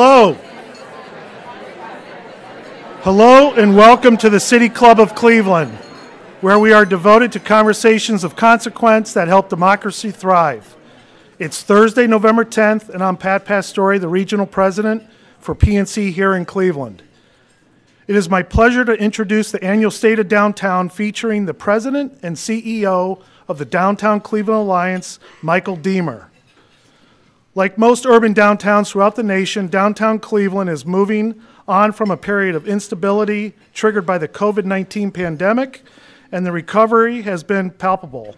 Hello. Hello and welcome to the City Club of Cleveland, where we are devoted to conversations of consequence that help democracy thrive. It's Thursday, November 10th, and I'm Pat Pastore, the regional president for PNC here in Cleveland. It is my pleasure to introduce the annual State of Downtown featuring the president and CEO of the Downtown Cleveland Alliance, Michael Deemer. Like most urban downtowns throughout the nation, downtown Cleveland is moving on from a period of instability triggered by the COVID 19 pandemic, and the recovery has been palpable.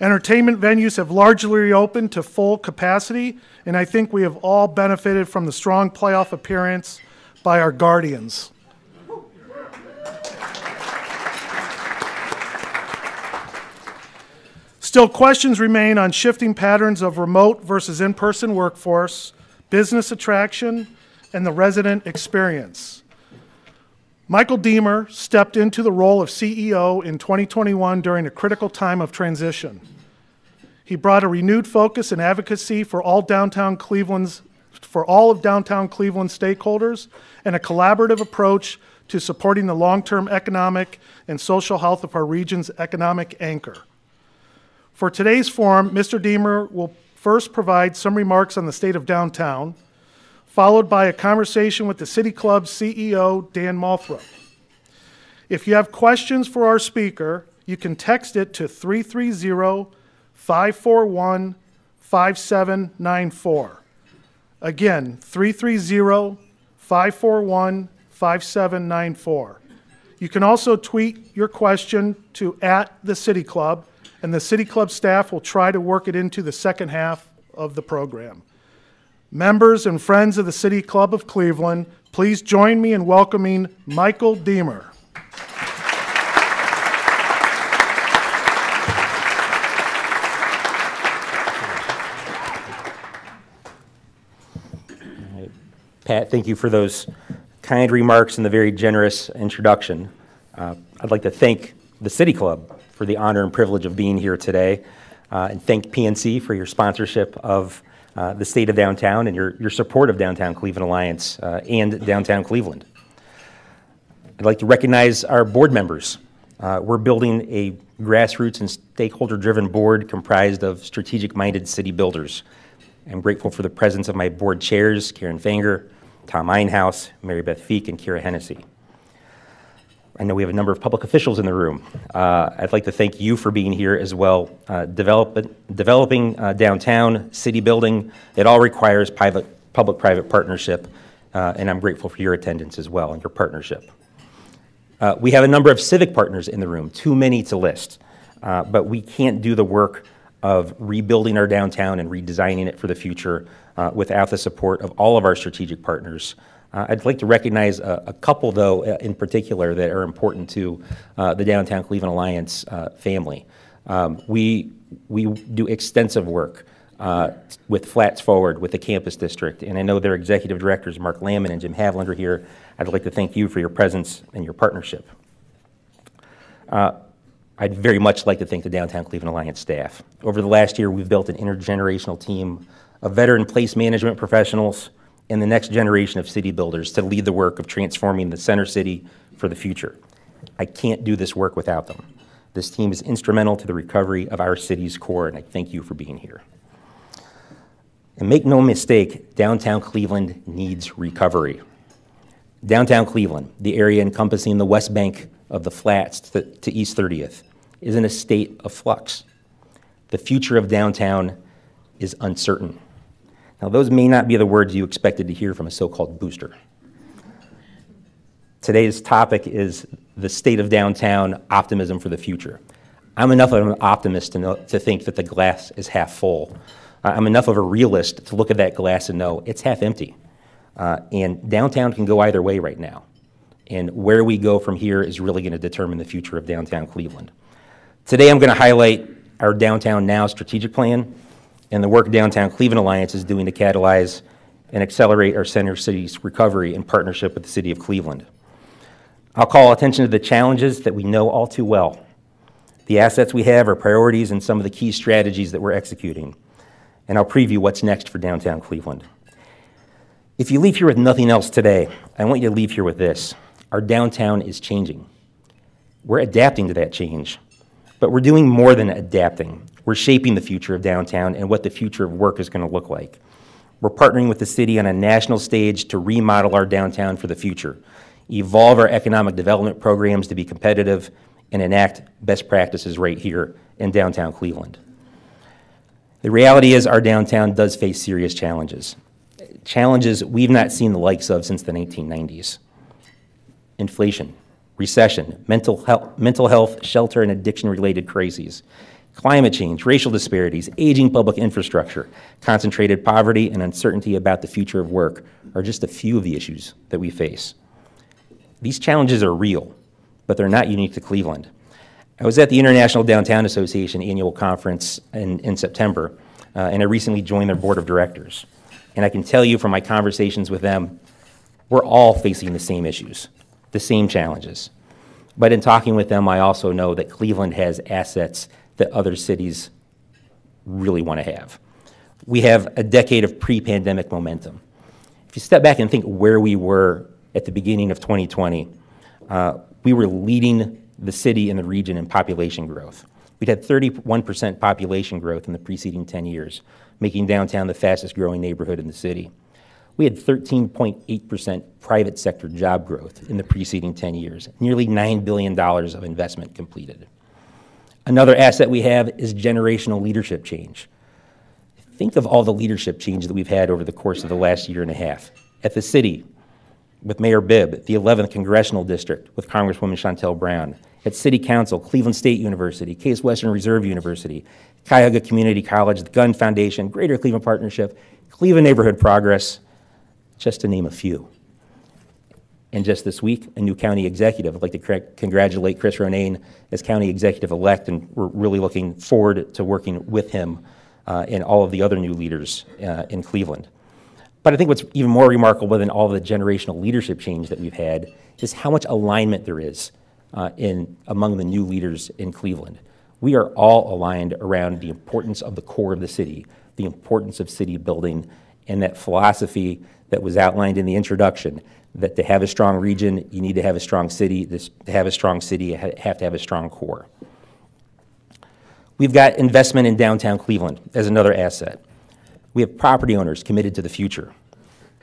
Entertainment venues have largely reopened to full capacity, and I think we have all benefited from the strong playoff appearance by our Guardians. Still, questions remain on shifting patterns of remote versus in person workforce, business attraction, and the resident experience. Michael Deemer stepped into the role of CEO in 2021 during a critical time of transition. He brought a renewed focus and advocacy for all downtown Cleveland's for all of downtown Cleveland stakeholders and a collaborative approach to supporting the long-term economic and social health of our region's economic anchor. For today's forum, Mr. Deemer will first provide some remarks on the state of downtown, followed by a conversation with the City Club's CEO, Dan Moulthrop. If you have questions for our speaker, you can text it to 330 541 5794. Again, 330 541 5794. You can also tweet your question to at the City Club and the City Club staff will try to work it into the second half of the program. Members and friends of the City Club of Cleveland, please join me in welcoming Michael Deemer. Pat, thank you for those kind remarks and the very generous introduction. Uh, I'd like to thank the City Club for the honor and privilege of being here today. Uh, and thank PNC for your sponsorship of uh, the state of downtown and your, your support of Downtown Cleveland Alliance uh, and Downtown Cleveland. I'd like to recognize our board members. Uh, we're building a grassroots and stakeholder driven board comprised of strategic minded city builders. I'm grateful for the presence of my board chairs, Karen Fanger, Tom Einhaus, Mary Beth Feek, and Kira Hennessy. I know we have a number of public officials in the room. Uh, I'd like to thank you for being here as well. Uh, develop, developing uh, downtown, city building, it all requires private, public-private partnership, uh, and I'm grateful for your attendance as well and your partnership. Uh, we have a number of civic partners in the room, too many to list, uh, but we can't do the work of rebuilding our downtown and redesigning it for the future without the support of all of our strategic partners. Uh, I'd like to recognize a, a, couple, though, uh, in particular, that are important to uh, the Downtown Cleveland Alliance uh, family. Um, we, we do extensive work uh, with Flats Forward, with the campus district, and I know their executive directors, Mark Lammon and Jim Haviland, are here. I'd like to thank you for your presence and your partnership. Uh, I'd very much like to thank the Downtown Cleveland Alliance staff. Over the last year, we've built an intergenerational team of veteran place management professionals and the next generation of city builders to lead the work of transforming the center city for the future. I can't do this work without them. This team is instrumental to the recovery of our city's core, and I thank you for being here. And make no mistake, downtown Cleveland needs recovery. Downtown Cleveland, the area encompassing the west bank of the flats to, to East 30th, is in a state of flux. The future of downtown is uncertain. Now, those may not be the words you expected to hear from a so called booster. today's topic is the state of downtown optimism for the future. I'm enough of an optimist to, know, to think that the glass is half full. I'm enough of a realist to look at that glass and know it's half empty. Uh, and downtown can go either way right now. And where we go from here is really going to determine the future of downtown Cleveland. Today, I'm going to highlight our Downtown Now strategic plan and the work Downtown Cleveland Alliance is doing to catalyze and accelerate our center city's recovery in partnership with the City of Cleveland. I'll call attention to the challenges that we know all too well, the assets we have, our priorities, and some of the key strategies that we're executing. And I'll preview what's next for downtown Cleveland. If you leave here with nothing else today, I want you to leave here with this. Our downtown is changing. We're adapting to that change, but we're doing more than adapting. We're shaping the future of downtown and what the future of work is going to look like. We're partnering with the city on a national stage to remodel our downtown for the future, evolve our economic development programs to be competitive, and enact best practices right here in downtown Cleveland. The reality is, our downtown does face serious challenges. Challenges we've not seen the likes of since the 1990s inflation, recession, mental health, mental health shelter, and addiction related crises climate change, racial disparities, aging public infrastructure, concentrated poverty, and uncertainty about the future of work are just a few of the issues that we face. These challenges are real, but they're not unique to Cleveland. I was at the International Downtown Association annual conference in, in September, uh, and I recently joined their board of directors. And I can tell you from my conversations with them, we're all facing the same issues, the same challenges. But in talking with them, I also know that Cleveland has assets that other cities really want to have. We have a decade of pre pandemic momentum. If you step back and think where we were at the beginning of 2020, uh, we were leading the city and the region in population growth. We'd had 31% population growth in the preceding 10 years, making downtown the fastest growing neighborhood in the city. We had 13.8% private sector job growth in the preceding 10 years, nearly $9 billion of investment completed. Another asset we have is generational leadership change. Think of all the leadership change that we've had over the course of the last year and a half. At the city, with Mayor Bibb, the 11th Congressional District with Congresswoman Shontel Brown, at City Council, Cleveland State University, Case Western Reserve University, Cuyahoga Community College, the Gund Foundation, Greater Cleveland Partnership, Cleveland Neighborhood Progress, just to name a few. And just this week, a new county executive. I'd like to congratulate Chris Ronayne as county executive elect, and we're really looking forward to working with him uh, and all of the other new leaders uh, in Cleveland. But I think what's even more remarkable than all the generational leadership change that we've had is how much alignment there is uh, in, among the new leaders in Cleveland. We are all aligned around the importance of the core of the city, the importance of city building, and that philosophy that was outlined in the introduction that to have a strong region, you need to have a strong city. This, to have a strong city, you have to have a strong core. We've got investment in downtown Cleveland as another asset. We have property owners committed to the future.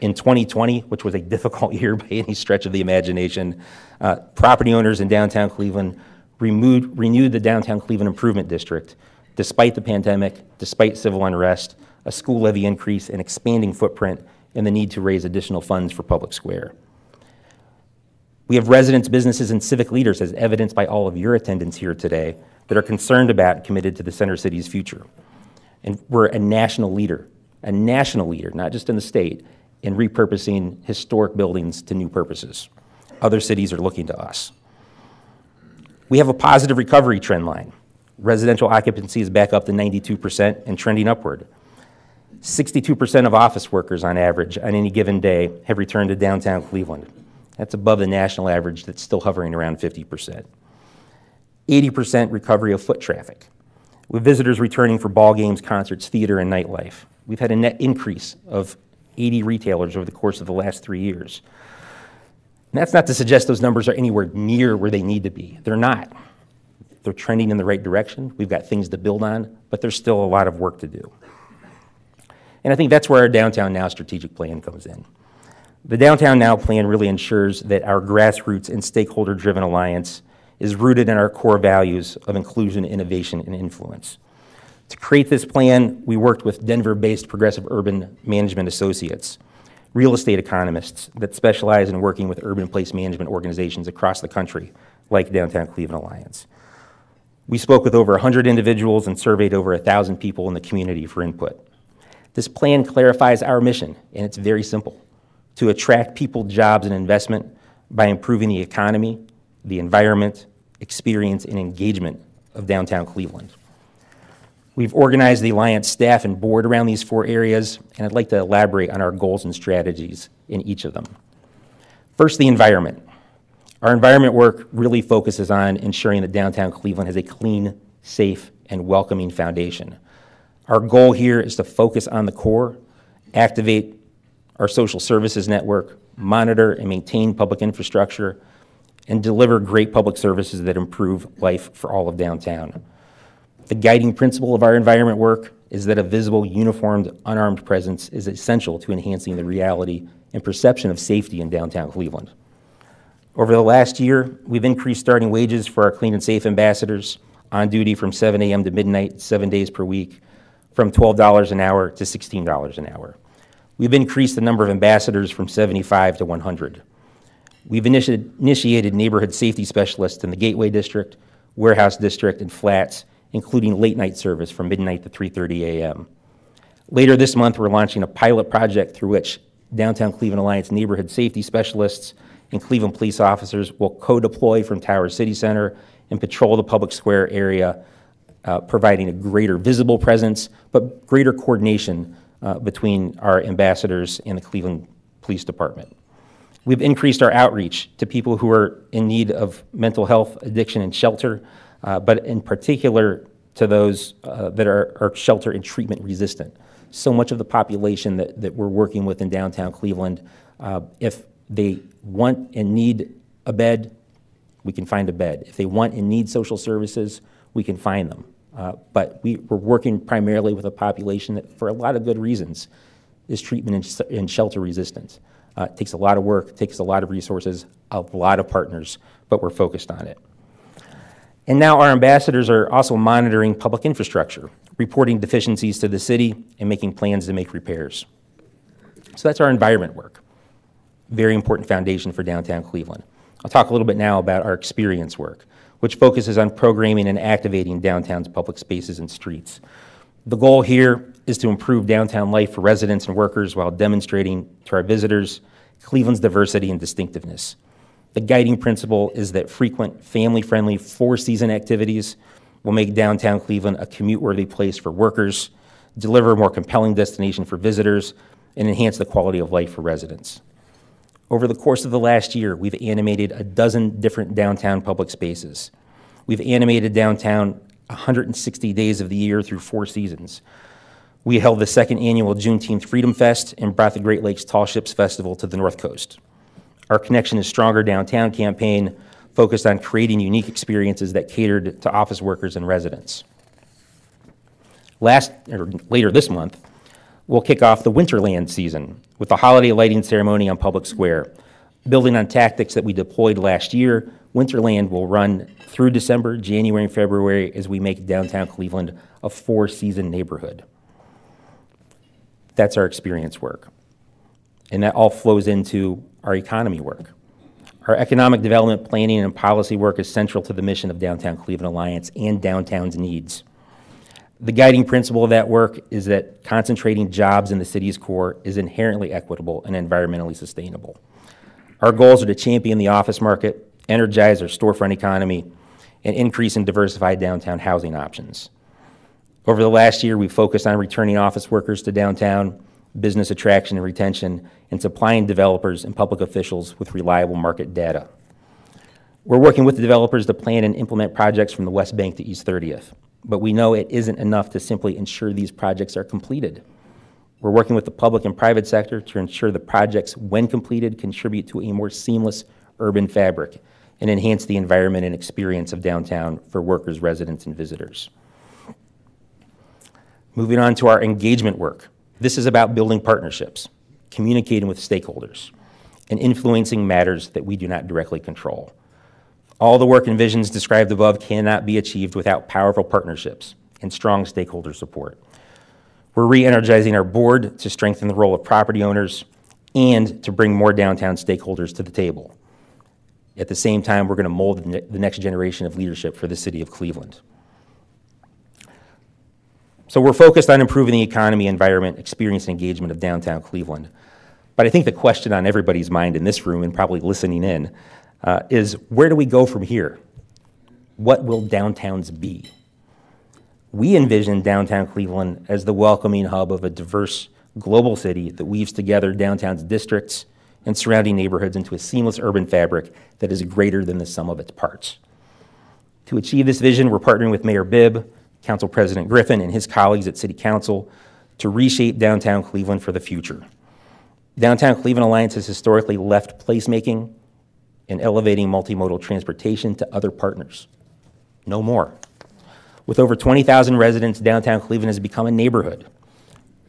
In 2020, which was a difficult year by any stretch of the imagination, uh, property owners in downtown Cleveland renewed the Downtown Cleveland Improvement District despite the pandemic, despite civil unrest, a school levy increase, and expanding footprint and the need to raise additional funds for Public Square. We have residents, businesses, and civic leaders, as evidenced by all of your attendance here today, that are concerned about and committed to the Center City's future. And we're a national leader, a national leader, not just in the state, in repurposing historic buildings to new purposes. Other cities are looking to us. We have a positive recovery trend line. Residential occupancy is back up to 92% and trending upward. 62% of office workers on average on any given day have returned to downtown Cleveland. That's above the national average that's still hovering around 50%. 80% recovery of foot traffic, with visitors returning for ball games, concerts, theater, and nightlife. We've had a net increase of 80 retailers over the course of the last three years. And that's not to suggest those numbers are anywhere near where they need to be. They're not. They're trending in the right direction. We've got things to build on, but there's still a lot of work to do. And I think that's where our Downtown Now strategic plan comes in. The Downtown Now plan really ensures that our grassroots and stakeholder driven alliance is rooted in our core values of inclusion, innovation, and influence. To create this plan, we worked with Denver based Progressive Urban Management Associates. real estate economists that specialize in working with urban place management organizations across the country, like Downtown Cleveland Alliance. We spoke with over 100 individuals and surveyed over 1,000 people in the community for input. This plan clarifies our mission, and it's very simple to attract people, jobs, and investment by improving the economy, the environment, experience, and engagement of downtown Cleveland. We've organized the Alliance staff and board around these four areas, and I'd like to elaborate on our goals and strategies in each of them. First, the environment. Our environment work really focuses on ensuring that downtown Cleveland has a clean, safe, and welcoming foundation. Our goal here is to focus on the core, activate our social services network, monitor and maintain public infrastructure, and deliver great public services that improve life for all of downtown. The guiding principle of our environment work is that a visible, uniformed, unarmed presence is essential to enhancing the reality and perception of safety in downtown Cleveland. Over the last year, we've increased starting wages for our clean and safe ambassadors on duty from 7 a.m. to midnight, seven days per week, from $12 an hour to $16 an hour. We've increased the number of ambassadors from 75 to 100. We've initiated neighborhood safety specialists in the Gateway District, Warehouse District, and Flats, including late night service from midnight to 3:30 a.m. Later this month, we're launching a pilot project through which Downtown Cleveland Alliance neighborhood safety specialists and Cleveland police officers will co-deploy from Tower City Center and patrol the public square area, uh, providing a greater visible presence, but greater coordination uh, between our ambassadors and the Cleveland Police Department. We've increased our outreach to people who are in need of mental health, addiction, and shelter, uh, but in particular to those uh, that are, are, shelter and treatment resistant. So much of the population that, that we're working with in downtown Cleveland, uh, if they want and need a bed, we can find a bed. If they want and need social services, we can find them. Uh, but we, are working primarily with a population that, for a lot of good reasons, is treatment and, and shelter resistant. Uh, it takes a lot of work, takes a lot of resources, a lot of partners, but we're focused on it. And now our ambassadors are also monitoring public infrastructure, reporting deficiencies to the city, and making plans to make repairs. So that's our environment work. Very important foundation for downtown Cleveland. I'll talk a little bit now about our experience work which focuses on programming and activating downtown's public spaces and streets. The goal here is to improve downtown life for residents and workers while demonstrating to our visitors Cleveland's diversity and distinctiveness. The guiding principle is that frequent, family friendly, four season activities will make downtown Cleveland a commute worthy place for workers, deliver a more compelling destination for visitors, and enhance the quality of life for residents. Over the course of the last year, we've animated a dozen different downtown public spaces. We've animated downtown 160 days of the year through four seasons. We held the second annual Juneteenth Freedom Fest and brought the Great Lakes Tall Ships Festival to the North Coast. Our Connection is Stronger Downtown campaign focused on creating unique experiences that catered to office workers and residents. Last, or later this month, we'll kick off the Winterland season with the holiday lighting ceremony on Public Square. Building on tactics that we deployed last year, Winterland will run through December, January, and February as we make downtown Cleveland a four season neighborhood. That's our experience work. And that all flows into our economy work. Our economic development planning and policy work is central to the mission of Downtown Cleveland Alliance and downtown's needs. The guiding principle of that work is that concentrating jobs in the city's core is inherently equitable and environmentally sustainable. Our goals are to champion the office market, energize our storefront economy, and increase and diversify downtown housing options. Over the last year, we've focused on returning office workers to downtown, business attraction and retention, and supplying developers and public officials with reliable market data. We're working with the developers to plan and implement projects from the West Bank to East 30th but we know it isn't enough to simply ensure these projects are completed. We're working with the public and private sector to ensure the projects, when completed, contribute to a more seamless urban fabric and enhance the environment and experience of downtown for workers, residents, and visitors. Moving on to our engagement work. This is about building partnerships, communicating with stakeholders, and influencing matters that we do not directly control. All the work and visions described above cannot be achieved without powerful partnerships and strong stakeholder support. We're re energizing our board to strengthen the role of property owners, and to bring more downtown stakeholders to the table. At the same time, we're going to mold the next generation of leadership for the city of Cleveland. So we're focused on improving the economy, environment, experience, and engagement of downtown Cleveland. But I think the question on everybody's mind in this room and probably listening in uh, is where do we go from here? What will downtowns be? We envision downtown Cleveland as the welcoming hub of a diverse global city that weaves together downtown's districts and surrounding neighborhoods into a seamless urban fabric that is greater than the sum of its parts. To achieve this vision, we're partnering with Mayor Bibb, Council President Griffin, and his colleagues at City Council to reshape downtown Cleveland for the future. Downtown Cleveland Alliance has historically left placemaking and elevating multimodal transportation to other partners. No more. With over 20,000 residents, downtown Cleveland has become a neighborhood.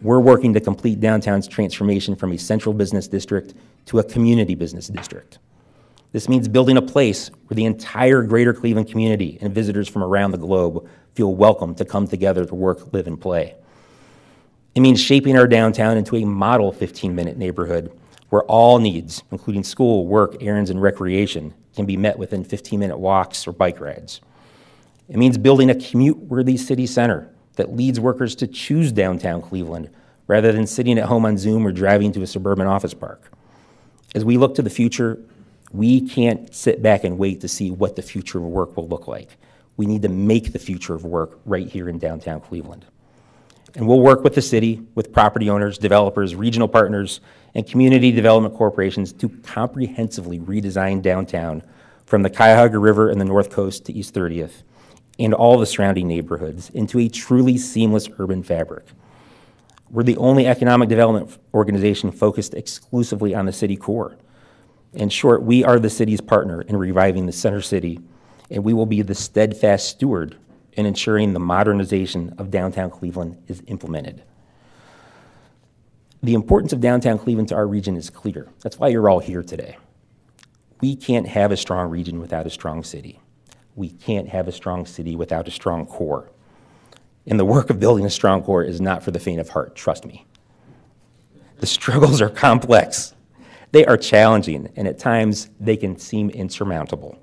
We're working to complete downtown's transformation from a central business district to a community business district. This means building a place where the entire greater Cleveland community and visitors from around the globe feel welcome to come together to work, live, and play. It means shaping our downtown into a model 15 minute neighborhood where all needs, including school, work, errands, and recreation, can be met within 15 minute walks or bike rides. It means building a commute worthy city center that leads workers to choose downtown Cleveland rather than sitting at home on Zoom or driving to a suburban office park. As we look to the future, we can't sit back and wait to see what the future of work will look like. We need to make the future of work right here in downtown Cleveland. And we'll work with the city, with property owners, developers, regional partners, and community development corporations to comprehensively redesign downtown from the Cuyahoga River and the North Coast to East 30th and all the surrounding neighborhoods into a truly seamless urban fabric. We're the only economic development organization focused exclusively on the city core. In short, we are the city's partner in reviving the center city, and we will be the steadfast steward in ensuring the modernization of downtown Cleveland is implemented. The importance of downtown Cleveland to our region is clear. That's why you're all here today. We can't have a strong region without a strong city. We can't have a strong city without a strong core. And the work of building a strong core is not for the faint of heart, trust me. The struggles are complex, they are challenging, and at times they can seem insurmountable.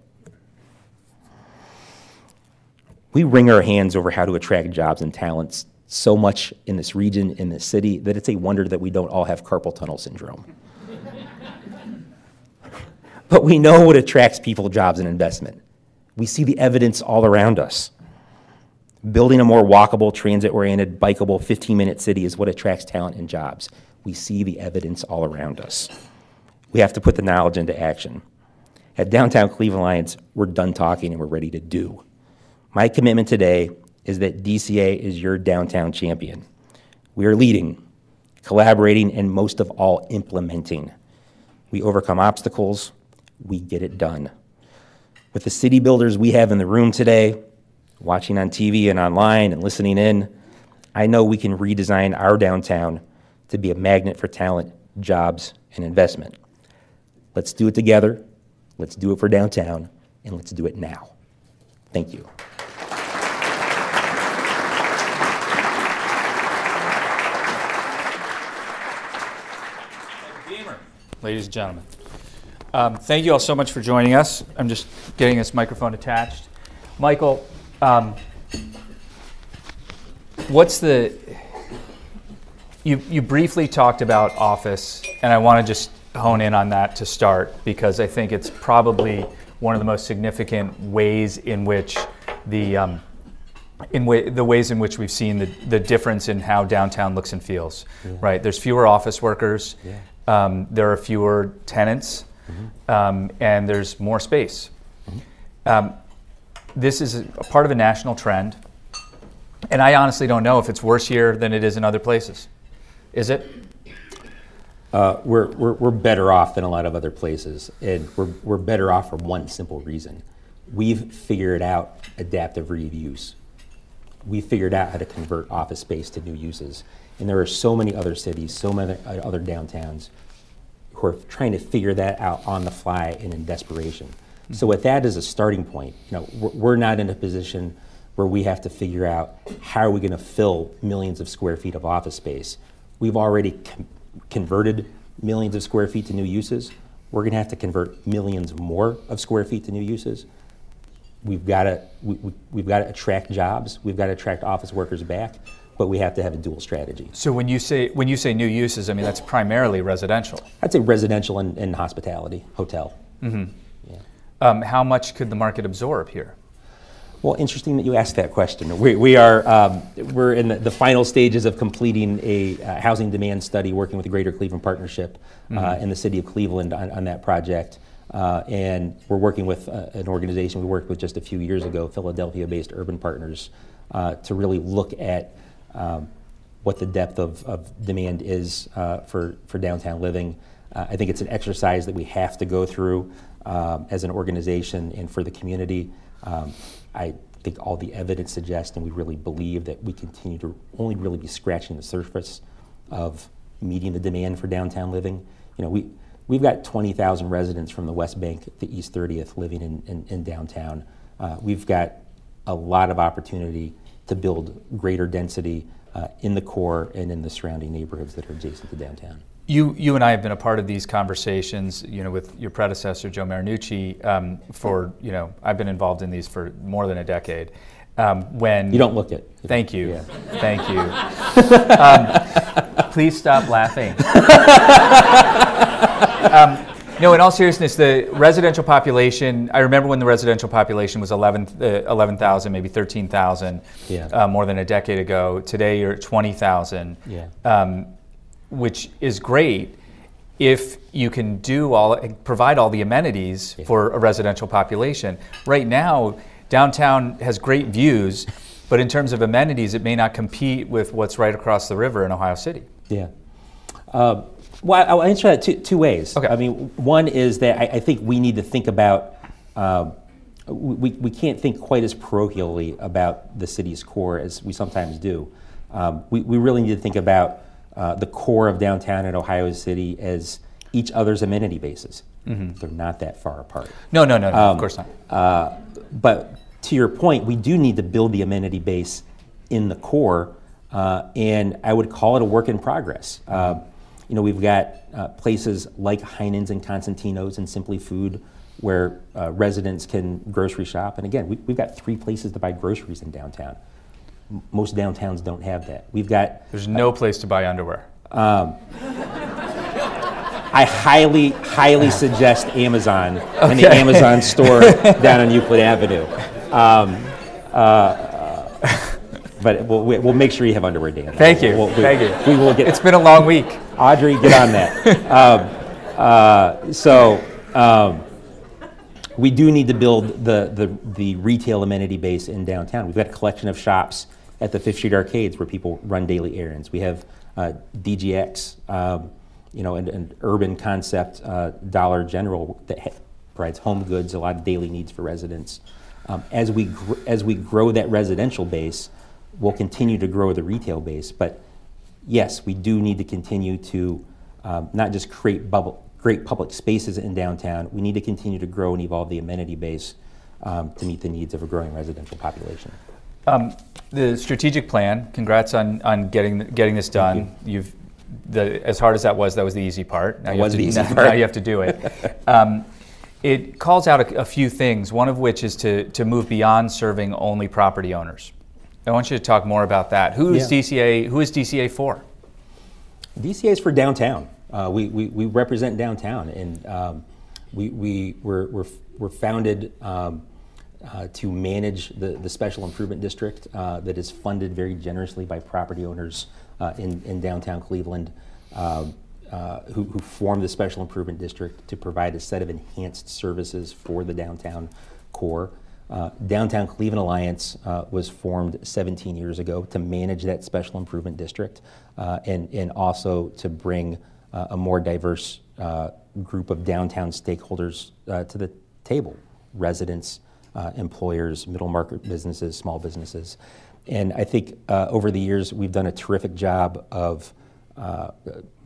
We wring our hands over how to attract jobs and talents so much in this region, in this city, that it's a wonder that we don't all have carpal tunnel syndrome. but we know what attracts people, jobs, and investment. We see the evidence all around us. Building a more walkable, transit oriented, bikeable 15 minute city is what attracts talent and jobs. We see the evidence all around us. We have to put the knowledge into action. At Downtown Cleveland Alliance, we're done talking and we're ready to do. My commitment today is that DCA is your downtown champion. We are leading, collaborating, and most of all, implementing. We overcome obstacles, we get it done. With the city builders we have in the room today, watching on TV and online and listening in, I know we can redesign our downtown to be a magnet for talent, jobs, and investment. Let's do it together, let's do it for downtown, and let's do it now. Thank you. Ladies and gentlemen. Um, thank you all so much for joining us. I'm just getting this microphone attached. Michael, um, what's the. You, you briefly talked about office, and I want to just hone in on that to start because I think it's probably one of the most significant ways in which the. Um, in way, the ways in which we've seen the, the difference in how downtown looks and feels, yeah. right? There's fewer office workers. Yeah um, there are fewer tenants, mm-hmm. um, and there's more space. Mm-hmm. Um, this is a part of a national trend, and I honestly don't know if it's worse here than it is in other places. Is it? Uh, we're, we're, we're better off than a lot of other places, and we're, we're better off for one simple reason. We've figured out adaptive reuse. We've figured out how to convert office space to new uses. And there are so many other cities, so many other downtowns who are trying to figure that out on the fly and in desperation. Mm-hmm. So with that as a starting point, you know, we're, we're not in a position where we have to figure out how are we going to fill millions of square feet of office space. We've already com- converted millions of square feet to new uses. We're going to have to convert millions more of square feet to new uses. We've got to we, we, we've got to attract jobs. We've got to attract office workers back, but we have to have a dual strategy. So when you say when you say new uses, I mean that's primarily residential. I'd say residential and, and hospitality, hotel. Um, how much could the market absorb here? Well, interesting that you asked that question. We, we are um, we're in the, the final stages of completing a uh, housing demand study, working with the Greater Cleveland Partnership uh, and the City of Cleveland on, on that project. Uh, and we're working with uh, an organization we worked with just a few years ago, Philadelphia-based Urban Partners, uh, to really look at um, what the depth of, of demand is uh, for, for downtown living. Uh, I think it's an exercise that we have to go through um, as an organization and for the community. Um, I think all the evidence suggests, and we really believe, that we continue to only really be scratching the surface of meeting the demand for downtown living. You know, we, we've got 20,000 residents from the West Bank the East 30th living in, in, in downtown. Uh, we've got a lot of opportunity to build greater density uh, in the core and in the surrounding neighborhoods that are adjacent to downtown. You, you and I have been a part of these conversations, you know, with your predecessor Joe Marinucci. Um, for you know, I've been involved in these for more than a decade. Um, when You don't look it. Thank you, Yeah. thank you. um, please stop laughing. no, in all seriousness, the residential population. I remember when the residential population was 11, uh, 11,000, maybe 13,000, Yeah. uh, more than a decade ago. Today, you're at 20,000 Yeah. um, which is great if you can do all provide all the amenities for a residential population. Right now, downtown has great views, but in terms of amenities, it may not compete with what's right across the river in Ohio City. Yeah. Uh, well, I'll answer that two, two ways. Okay. I mean, one is that I, I think we need to think about, uh, we, we can't think quite as parochially about the city's core as we sometimes do. Um, we, we really need to think about uh, the core of downtown in Ohio City as each other's amenity bases. They're not that far apart. No, no, no, no of course not. Uh, but to your point, we do need to build the amenity base in the core, uh, and I would call it a work in progress. Uh, you know, we've got uh, places like Heinen's and Constantino's and Simply Food where uh, residents can grocery shop. And again, we, we've got three places to buy groceries in downtown. M- Most downtowns don't have that. We've got There's no place to buy underwear. I highly, highly suggest Amazon and the Amazon store down on Euclid Avenue. Um, uh, uh, but we'll, we'll make sure you have underwear, Dan. Thank you, We'll- we- thank you. We will get. It's been a long week. Audrey, get on that. um, uh, so um, we do need to build the, the, the retail amenity base in downtown. We've got a collection of shops at the Fifth Street Arcades where people run daily errands. We have uh, DGX, um, you know, an, an urban concept uh, Dollar General that ha- provides home goods, a lot of daily needs for residents. Um, as we gr- as we grow that residential base, we'll continue to grow the retail base, but yes, we do need to continue to um, not just create bubble, great public spaces in downtown, we need to continue to grow and evolve the amenity base um, to meet the needs of a growing residential population. Um, the strategic plan. Congrats on, on getting getting this done. You've the as hard as that was, that was the easy part. Now That you have was to, the easy now, part. now you have to do it. um, it calls out a, a few things. One of which is to to move beyond serving only property owners. I want you to talk more about that. Who is Yeah. DCA? Who is DCA for? DCA is for downtown. Uh, we, we, we represent downtown, and um, we, we, we're, we're, we're founded um, uh, to manage the, the special improvement district uh, that is funded very generously by property owners uh, in, in downtown Cleveland um, uh, who, who form the special improvement district to provide a set of enhanced services for the downtown core. Uh, Downtown Cleveland Alliance uh, was formed 17 years ago to manage that special improvement district uh, and, and also to bring uh, a more diverse uh, group of downtown stakeholders to the table residents, employers, middle market businesses, small businesses. And I think over the years, we've done a terrific job of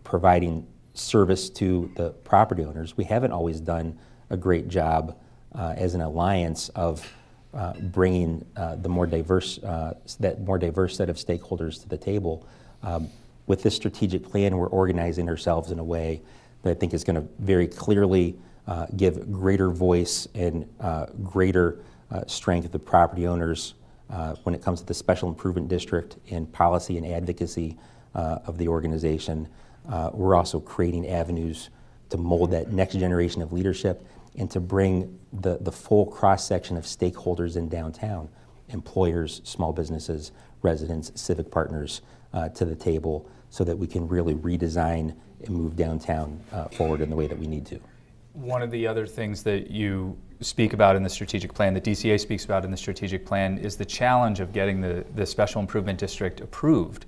providing service to the property owners. We haven't always done a great job as an alliance of uh, bringing uh, the more diverse, uh, that more diverse set of stakeholders to the table. Um, with this strategic plan, we're organizing ourselves in a way that I think is going to very clearly uh, give greater voice and uh, greater uh, strength to the property owners uh, when it comes to the special improvement district and policy and advocacy uh, of the organization. Uh, we're also creating avenues to mold that next generation of leadership and to bring the, the full cross section of stakeholders in downtown employers, small businesses, residents, civic partners uh, to the table so that we can really redesign and move downtown uh, forward in the way that we need to. One of the other things that you speak about in the strategic plan, that DCA speaks about in the strategic plan, is the challenge of getting the, the special improvement district approved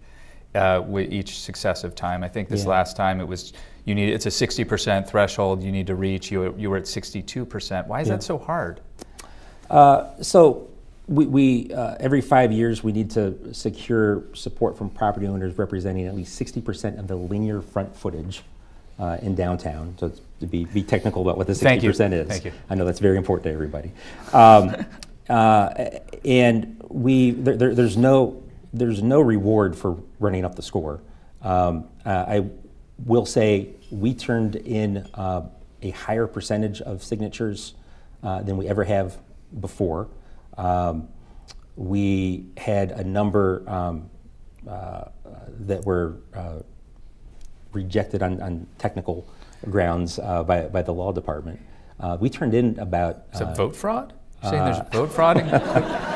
uh, with each successive time. I think this yeah. last time it was you need it's a 60% threshold you need to reach. You you were at 62%. Why is yeah. that so hard? Uh, so we, we uh, every five years we need to secure support from property owners representing at least 60% of the linear front footage uh, in downtown. So to be, be technical about what the 60% is. Thank you. I know that's very important to everybody. Um, uh, and we there, there, there's no there's no reward for running up the score. Um, uh, I will say we turned in uh, a higher percentage of signatures uh, than we ever have before. Um, we had a number um, uh, that were uh, rejected on, on, technical grounds uh, by, by the law department. we turned in about. Is it vote fraud? saying there's vote fraud?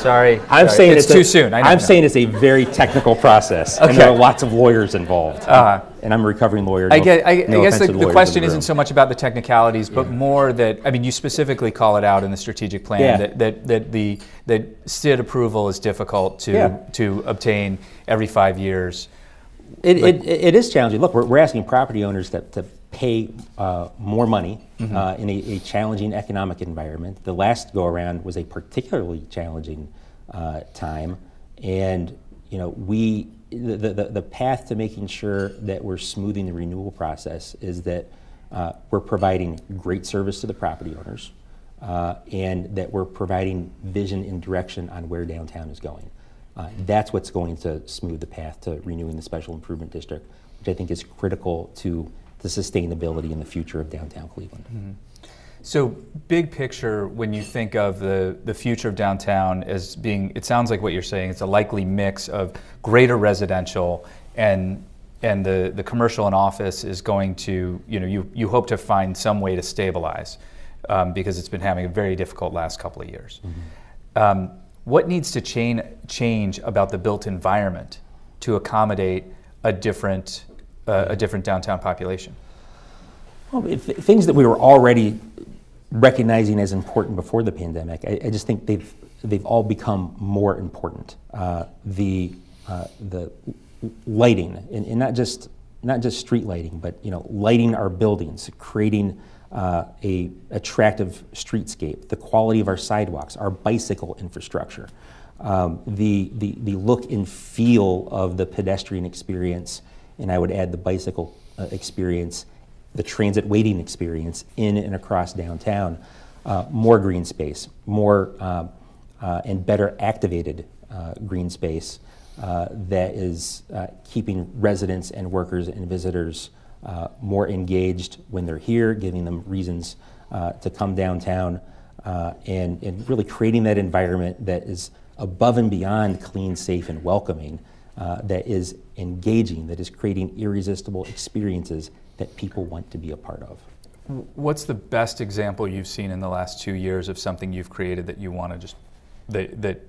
Sorry. I'm sorry. saying it's, it's too a, soon. I am saying it's a very technical process, okay. and there are lots of lawyers involved. Uh, and I'm a recovering lawyer. No, I, get, I, no I guess the, the question the isn't so much about the technicalities, but yeah. more that I mean, you specifically call it out in the strategic plan yeah. that, that that the that SID approval is difficult to yeah. to obtain every five years. It, it, it is challenging. Look, we're, we're asking property owners to, to pay uh, more money mm-hmm. uh, in a, a, challenging economic environment. The last go around was a particularly challenging uh, time, and you know we the, the, the path to making sure that we're smoothing the renewal process is that uh, we're providing great service to the property owners, uh, and that we're providing vision and direction on where downtown is going. Uh, that's what's going to smooth the path to renewing the special improvement district, which I think is critical to the sustainability and the future of downtown Cleveland. Mm-hmm. So, big picture, when you think of the, the future of downtown as being, it sounds like what you're saying, it's a likely mix of greater residential and and the, the commercial and office is going to, you know, you, you hope to find some way to stabilize um, because it's been having a very difficult last couple of years. Mm-hmm. Um, what needs to change, change about the built environment to accommodate a different a different downtown population? Well, if, things that we were already recognizing as important before the pandemic, I, I just think they've they've all become more important. Uh, the uh, the lighting, and, and, not just not just street lighting, but you know, lighting our buildings, creating uh, a attractive streetscape, the quality of our sidewalks, our bicycle infrastructure, um, the, the the look and feel of the pedestrian experience and I would add the bicycle uh, experience, the transit waiting experience in and across downtown. Uh, more green space, more uh, uh and better activated uh, green space uh, that is keeping residents and workers and visitors more engaged when they're here, giving them reasons to come downtown, and, and really creating that environment that is above and beyond clean, safe, and welcoming uh, that is engaging, that is creating irresistible experiences that people want to be a part of. What's the best example you've seen in the last two years of something you've created that you want to just that that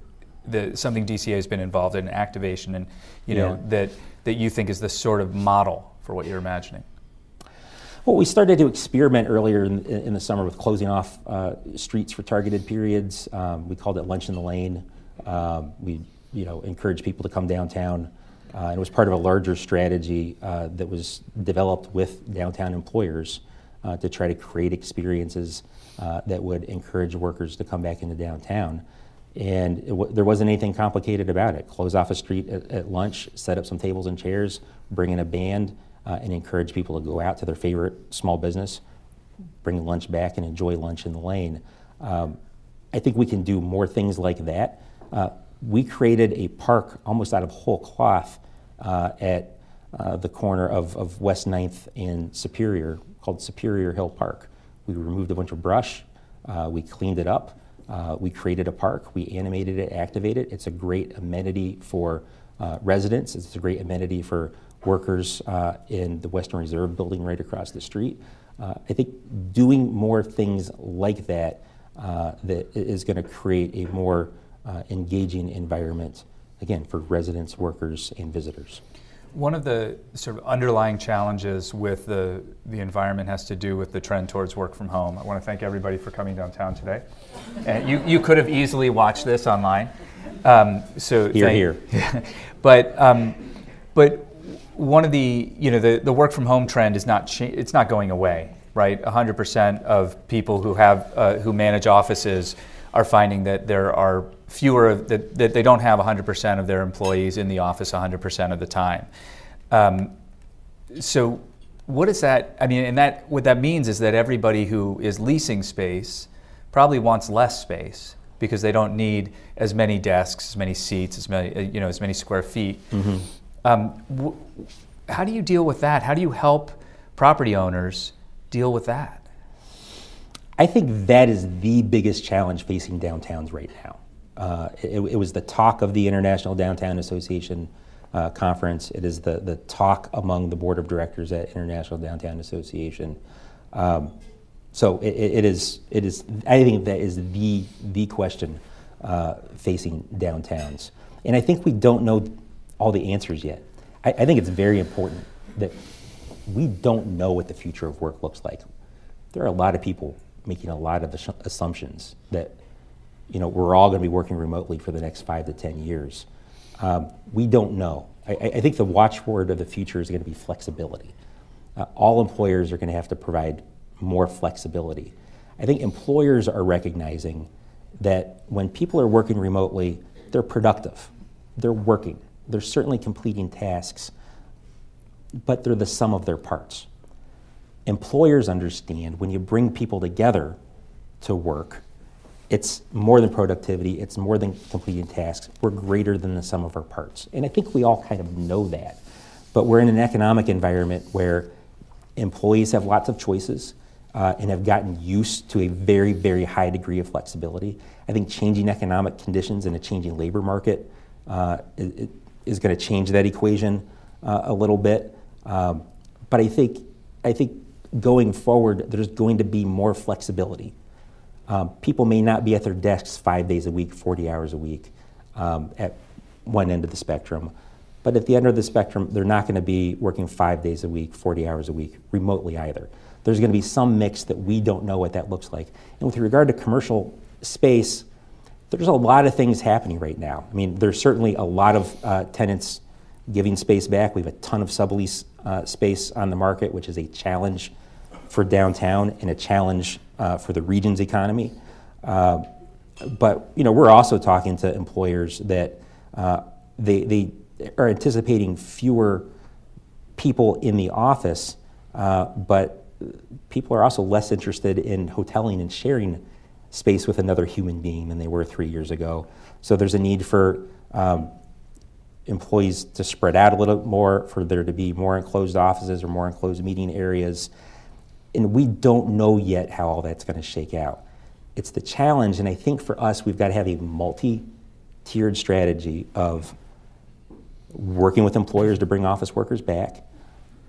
that something DCA has been involved in activation and you know yeah. that that you think is the sort of model for what you're imagining? Well, we started to experiment earlier in, in the summer with closing off uh, streets for targeted periods. Um, we called it Lunch in the Lane. Um, we you know, encourage people to come downtown. Uh, it was part of a larger strategy uh, that was developed with downtown employers uh, to try to create experiences uh, that would encourage workers to come back into downtown. And there wasn't anything complicated about it. Close off a street at, at lunch, set up some tables and chairs, bring in a band, uh, and encourage people to go out to their favorite small business, bring lunch back, and enjoy lunch in the lane. Um, I think we can do more things like that. We created a park almost out of whole cloth uh, at uh, the corner of, of West 9th and Superior called Superior Hill Park. We removed a bunch of brush, uh, we cleaned it up, uh, we created a park, we animated it, activated it. It's a great amenity for uh, residents, it's a great amenity for workers uh, in the Western Reserve building right across the street. I think doing more things like that that is going to create a more uh, engaging environment, again, for residents, workers, and visitors. One of the sort of underlying challenges with the, the environment has to do with the trend towards work from home. I want to thank everybody for coming downtown today. And you, you could have easily watched this online. Um, so here, thank, here. but, um, but one of the, you know, the, the work from home trend is not, cha- it's not going away, right? 100% of people who have, uh, who manage offices are finding that there are fewer, that, that they don't have 100% of their employees in the office 100% of the time. Um, so what is that, I mean, and that, what that means is that everybody who is leasing space probably wants less space because they don't need as many desks, as many seats, as many, uh, you know, as many square feet. Mm-hmm. Um, w- how do you deal with that? How do you help property owners deal with that? I think that is the biggest challenge facing downtowns right now. Uh, it, it, was the talk of the International Downtown Association uh, conference. It is the, the talk among the board of directors at International Downtown Association. Um, so it, it is, it is, I think that is the, the question uh, facing downtowns. And I think we don't know all the answers yet. I, I think it's very important that we don't know what the future of work looks like. There are a lot of people making a lot of assumptions that you know we're all going to be working remotely for the next five to ten years. Um, we don't know. I, I, think the watchword of the future is going to be flexibility. Uh, all employers are going to have to provide more flexibility. I think employers are recognizing that when people are working remotely, they're productive, they're working, they're certainly completing tasks, but they're the sum of their parts. Employers understand when you bring people together to work, it's more than productivity, it's more than completing tasks. We're greater than the sum of our parts. And I think we all kind of know that. But we're in an economic environment where employees have lots of choices uh, and have gotten used to a very, very high degree of flexibility. I think changing economic conditions and a changing labor market uh, going to change that equation uh, a little bit. Um, but I think, I think going forward, there's going to be more flexibility. Um, people may not be at their desks five days a week, 40 hours a week um, at one end of the spectrum. But at the end of the spectrum, they're not going to be working five days a week, 40 hours a week remotely either. There's going to be some mix that we don't know what that looks like. And with regard to commercial space, there's a lot of things happening right now. I mean, there's certainly a lot of uh, tenants giving space back. We have a ton of sublease uh, space on the market, which is a challenge for downtown and a challenge uh, for the region's economy. Uh, but you know, we're also talking to employers that uh, they, they are anticipating fewer people in the office, uh, but people are also less interested in hoteling and sharing space with another human being than they were three years ago. So there's a need for um, employees to spread out a little more, for there to be more enclosed offices or more enclosed meeting areas. And we don't know yet how all that's going to shake out. It's the challenge, and I think for us, we've got to have a multi tiered strategy of working with employers to bring office workers back,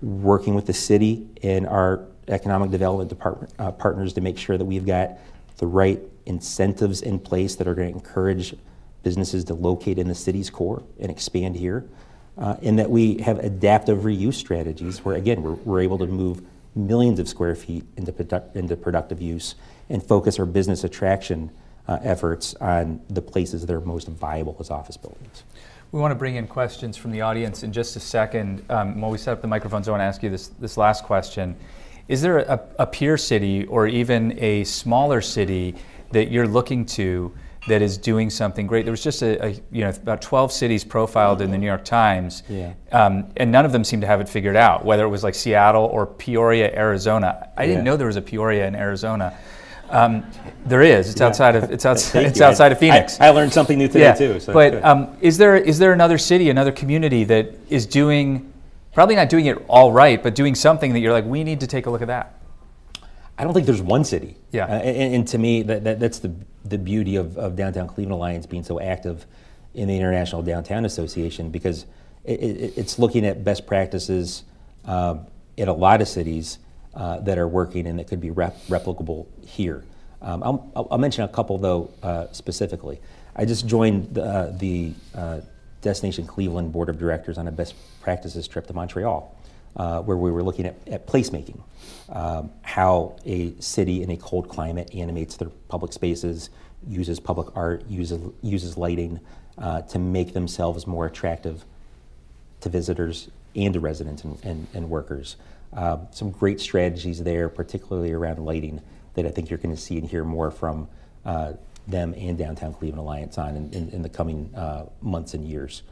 working with the city and our economic development department uh, partners to make sure that we've got the right incentives in place that are going to encourage businesses to locate in the city's core and expand here. Uh, and that we have adaptive reuse strategies where, again, we're, we're able to move millions of square feet into, into productive use and focus our business attraction uh, efforts on the places that are most viable as office buildings. We want to bring in questions from the audience in just a second. Um, while we set up the microphones, I want to ask you this, this last question. Is there a, a peer city or even a smaller city that you're looking to that is doing something great? There was just a, a you know about 12 cities profiled in the New York Times, yeah. um, and none of them seem to have it figured out. Whether it was like Seattle or Peoria, Arizona. I didn't know there was a Peoria in Arizona. Um, there is. It's yeah. outside of it's outside it's outside of Phoenix. I, I, learned something new today yeah. too. So but um, is there is there another city, another community that is doing Probably not doing it all right, but doing something that you're like, we need to take a look at that. I don't think there's one city. Yeah. Uh, and, and to me, that, that, that's the, the beauty of, of Downtown Cleveland Alliance being so active in the International Downtown Association because it, it, it's looking at best practices um, in a lot of cities uh, that are working and that could be rep- replicable here. Um, I'll, I'll mention a couple, though, uh, specifically. I just joined the, uh, the uh, Destination Cleveland Board of Directors on a best practices trip to Montreal, uh, where we were looking at, at placemaking, um, how a city in a cold climate animates their public spaces, uses public art, uses, uses lighting uh, to make themselves more attractive to visitors and to residents and, and, and workers. Um, some great strategies there, particularly around lighting, that I think you're going to see and hear more from uh, them and Downtown Cleveland Alliance on in, in, in the coming uh, months and years.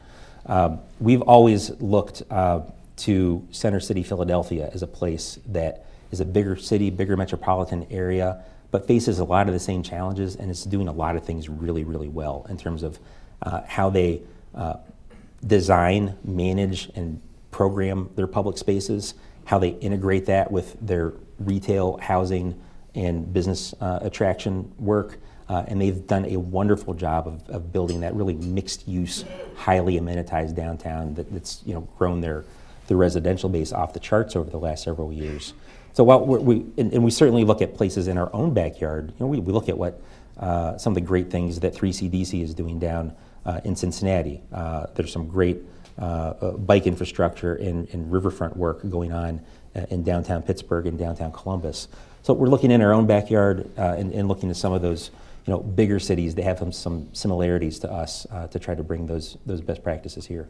Um, we've always looked uh, to Center City, Philadelphia as a place that is a bigger city, bigger metropolitan area, but faces a lot of the same challenges and is doing a lot of things really, really well in terms of uh, how they uh, design, manage, and program their public spaces, how they integrate that with their retail, housing, and business uh, attraction work. Uh, and they've done a wonderful job of, of building that really mixed use, highly amenitized downtown that, that's you know grown their, their residential base off the charts over the last several years. So while we and, and we certainly look at places in our own backyard, you know, we, we look at what uh, some of the great things that 3CDC is doing down uh, in Cincinnati. Uh, there's some great uh, uh, bike infrastructure and, and, riverfront work going on uh, in downtown Pittsburgh and downtown Columbus. So we're looking in our own backyard and, and looking at some of those you know, bigger cities, that have some, some similarities to us to try to bring those, those best practices here.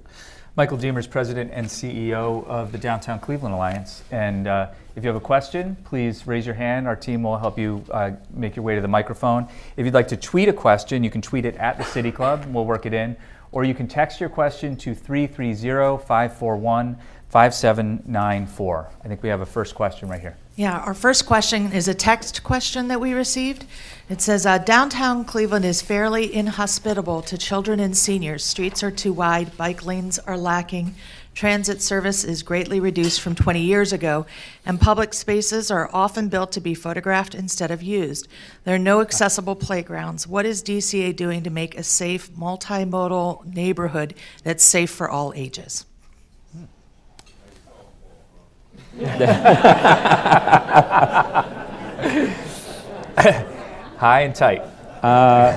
Michael Deemer is president and CEO of the Downtown Cleveland Alliance. And uh, if you have a question, please raise your hand. Our team will help you uh, make your way to the microphone. If you'd like to tweet a question, you can tweet it at the City Club, and we'll work it in. Or you can text your question to 330 541 5794. I think we have a first question right here. Yeah, our first question is a text question that we received. It says uh, Downtown Cleveland is fairly inhospitable to children and seniors. Streets are too wide, bike lanes are lacking, transit service is greatly reduced from 20 years ago, and public spaces are often built to be photographed instead of used. There are no accessible playgrounds. What is DCA doing to make a safe, multimodal neighborhood that's safe for all ages? High and tight. Uh,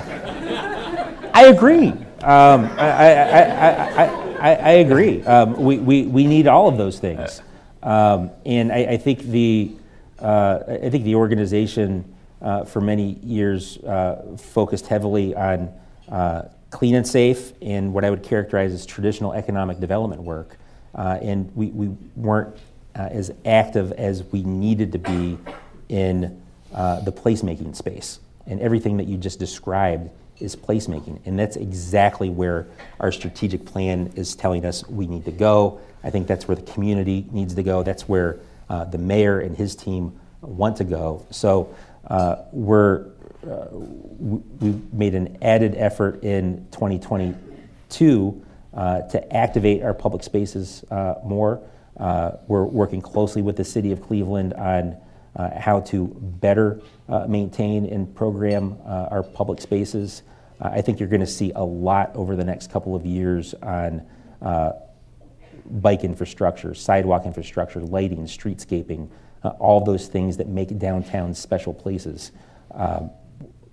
I agree. Um, I, I, I, I, agree. Um, we, we, we need all of those things. Um, and I, think the, uh, I think the organization uh, for many years uh, focused heavily on uh, clean and safe and what I would characterize as traditional economic development work. Uh, and we, we weren't uh, as active as we needed to be in uh, the placemaking space. And everything that you just described is placemaking. And that's exactly where our strategic plan is telling us we need to go. I think that's where the community needs to go. That's where uh, the mayor and his team want to go. So uh, we're, uh, we made an added effort in 2022 uh, to activate our public spaces more. Uh, we're working closely with the City of Cleveland on uh, how to better uh, maintain and program uh, our public spaces. Uh, I think you're going to see a lot over the next couple of years on uh, bike infrastructure, sidewalk infrastructure, lighting, streetscaping, all those things that make downtown special places. Um,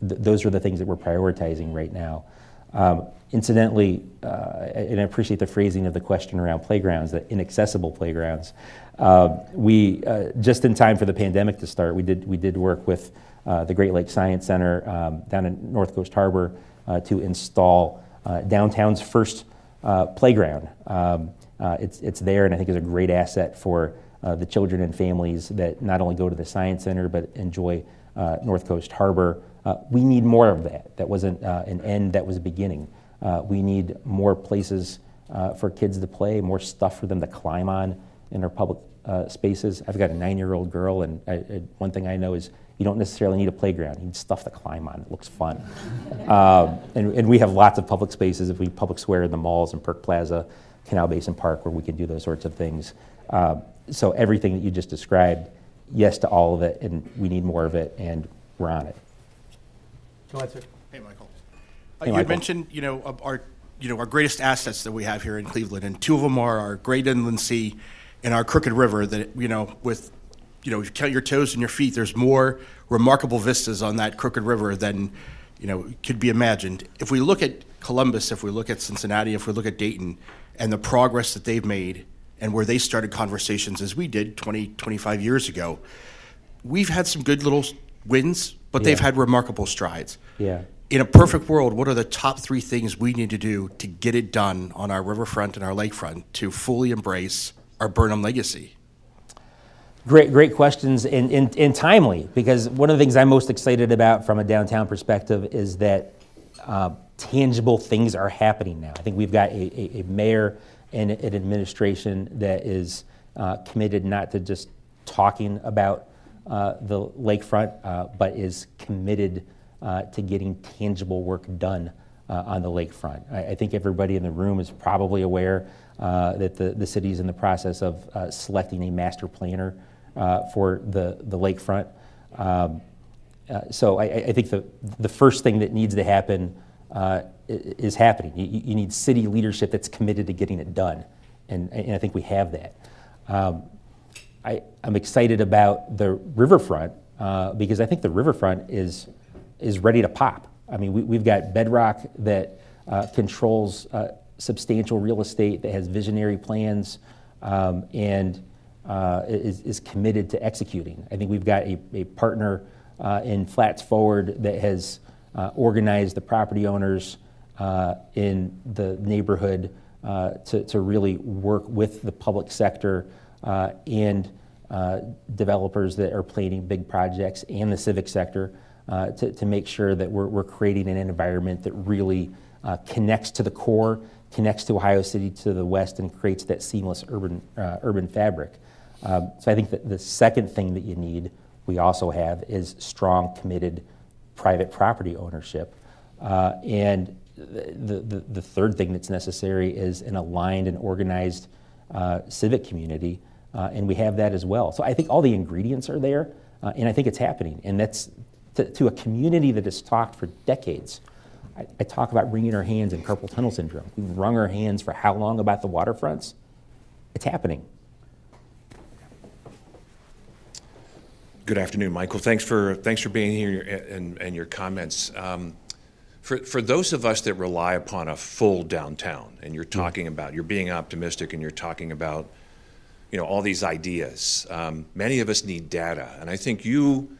th- those are the things that we're prioritizing right now. Um, incidentally, uh, and I appreciate the phrasing of the question around playgrounds, the inaccessible playgrounds. Uh, we uh, just in time for the pandemic to start, we did we did work with uh, the Great Lakes Science Center um, down in North Coast Harbor uh, to install uh, downtown's first playground. Um, it's it's there, and I think is a great asset for the children and families that not only go to the Science Center but enjoy North Coast Harbor. Uh, we need more of that. That wasn't uh, an end, that was a beginning. Uh, we need more places uh, for kids to play, more stuff for them to climb on in our public uh, spaces. I've got a nine year old girl, and I, I, one thing I know is you don't necessarily need a playground, you need stuff to climb on. It looks fun. Um, and, and, we have lots of public spaces. If we public square in the malls and Perk Plaza, Canal Basin Park, where we can do those sorts of things. Um, so everything that you just described, yes to all of it, and we need more of it, and we're on it. Go ahead, sir. Hey, Michael. Hey, Uh, you Michael. mentioned, you know, of our, you know, our greatest assets that we have here in Cleveland, and two of them are our Great Inland Sea and our Crooked River. That you know, with, you know, if you count your toes and your feet, there's more remarkable vistas on that Crooked River than, you know, could be imagined. If we look at Columbus, if we look at Cincinnati, if we look at Dayton, and the progress that they've made, and where they started conversations as we did 20, 25 years ago, we've had some good little wins, but they've had remarkable strides. Yeah. In a perfect world, what are the top three things we need to do to get it done on our riverfront and our lakefront to fully embrace our Burnham legacy? Great, great questions and, and, and timely because one of the things I'm most excited about from a downtown perspective is that uh, tangible things are happening now. I think we've got a, a, a mayor and an administration that is uh, committed not to just talking about the lakefront, uh, but is committed uh, to getting tangible work done uh, on the lakefront. I, I think everybody in the room is probably aware uh, that the, the city is in the process of uh, selecting a master planner uh, for the, the lakefront. Um, uh, so I, I think the, the first thing that needs to happen uh, is happening. You you need city leadership that's committed to getting it done, and, and I think we have that. Um, I, I'm excited about the riverfront uh, because I think the riverfront is is ready to pop. I mean, we, we've got Bedrock that uh, controls uh, substantial real estate that has visionary plans um, and uh, is, is committed to executing. I think we've got a, a partner uh, in Flats Forward that has uh, organized the property owners in the neighborhood to, to really work with the public sector and uh, developers that are planning big projects and the civic sector uh, to, to make sure that we're, we're creating an environment that really uh, connects to the core, connects to Ohio City to the west, and creates that seamless urban, uh, urban fabric. Um, so I think that the second thing that you need, we also have, is strong, committed private property ownership. Uh, and the, the, the third thing that's necessary is an aligned and organized uh, civic community, uh, and we have that as well. So I think all the ingredients are there, uh, and I think it's happening. And that's to, to a community that has talked for decades. I, I talk about wringing our hands in carpal tunnel syndrome. We've wrung our hands for how long about the waterfronts? It's happening. Good afternoon, Michael. Thanks for, thanks for being here and, and your comments. Um, For, for those of us that rely upon a full downtown, and you're talking about, you're being optimistic and you're talking about, you know, all these ideas, um, many of us need data. And I think you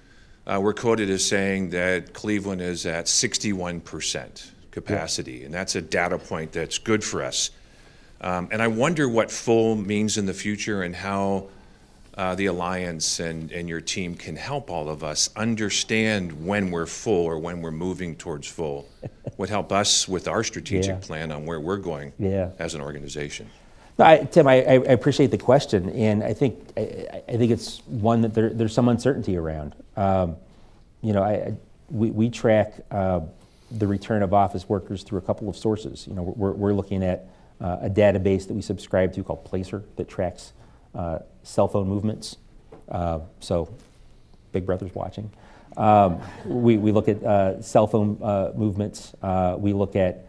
uh, were quoted as saying that Cleveland is at 61% capacity, and that's a data point that's good for us. Um, and I wonder what full means in the future and how uh, the Alliance and, and your team can help all of us understand when we're full or when we're moving towards full, would help us with our strategic Yeah. plan on where we're going Yeah. as an organization. No, I, Tim, I, I appreciate the question, and I think I, I- think it's one that there, there's some uncertainty around. Um, you know, I, we, we track uh, the return of office workers through a couple of sources. You know, we're, we're looking at uh, a database that we subscribe to called Placer that tracks uh, cell phone movements. Uh, so, Big Brother's watching. Um, we, we look at uh, cell phone uh, movements. We look at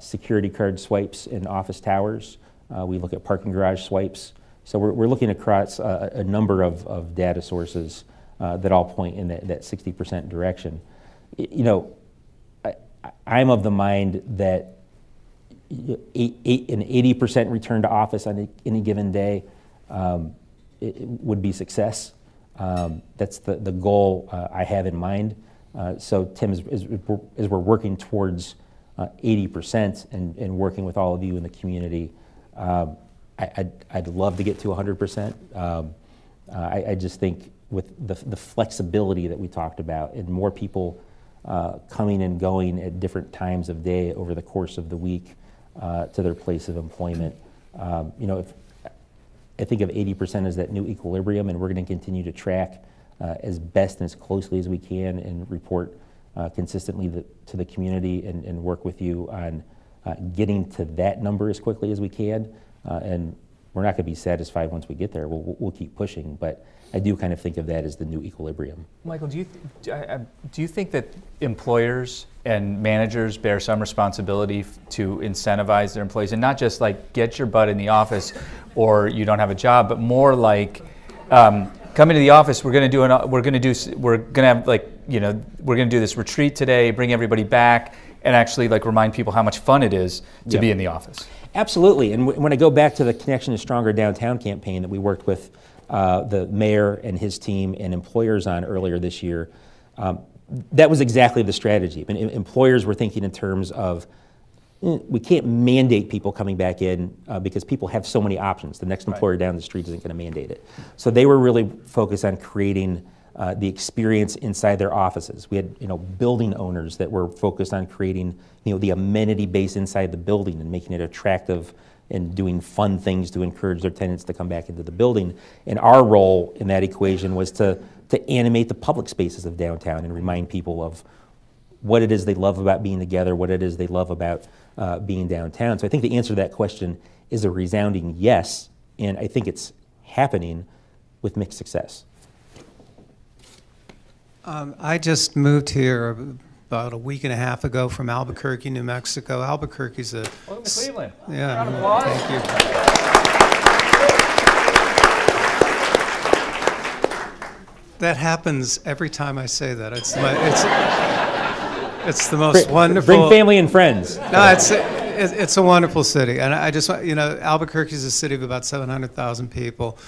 security card swipes in office towers. Uh, we look at parking garage swipes. So we're, we're looking across a, a number of, of data sources uh, that all point in that, that 60% direction. You know, I, I'm of the mind that eight, eight, an 80% return to office on any given day um, it, it would be success. Um, that's the, the goal uh, I have in mind. Uh, so, Tim, as, as we're working towards uh, 80% and, and working with all of you in the community, um, I, I'd, I'd love to get to 100%. Um, uh, I, I just think with the, the flexibility that we talked about and more people uh, coming and going at different times of day over the course of the week uh, to their place of employment, um, you know, if, I think of 80% as that new equilibrium, and we're going to continue to track uh, as best and as closely as we can and report uh, consistently the, to the community and, and work with you on uh, getting to that number as quickly as we can. Uh, and we're not going to be satisfied once we get there. We'll, we'll keep pushing, but I do kind of think of that as the new equilibrium. Michael, do you, th- do you think that employers and managers bear some responsibility f- to incentivize their employees and not just like get your butt in the office or you don't have a job, but more like um, come into the office. We're going to do an, we're going to do we're going to have like you know we're going to do this retreat today, bring everybody back, and actually like remind people how much fun it is to Yeah. be in the office. Absolutely. And w- when I go back to the Connection to Stronger Downtown campaign that we worked with uh, the mayor and his team and employers on earlier this year, um, that was exactly the strategy. I mean, em- employers were thinking in terms of eh, we can't mandate people coming back in uh, because people have so many options. The next employer down the street isn't going to mandate it. So they were really focused on creating uh, the experience inside their offices. We had, you know, building owners that were focused on creating, you know, the amenity base inside the building and making it attractive and doing fun things to encourage their tenants to come back into the building. And our role in that equation was to to animate the public spaces of downtown and remind people of what it is they love about being together, what it is they love about uh, being downtown. So I think the answer to that question is a resounding yes, and I think it's happening with mixed success. Um, I just moved here about a week and a half ago from Albuquerque, New Mexico. Albuquerque's a Welcome to Cleveland. yeah. Thank you. That happens every time I say that. It's my, it's it's the most Bring- wonderful. Bring family and friends. No, it's it, it's a wonderful city, and I just want you know Albuquerque is a city of about seven hundred thousand people,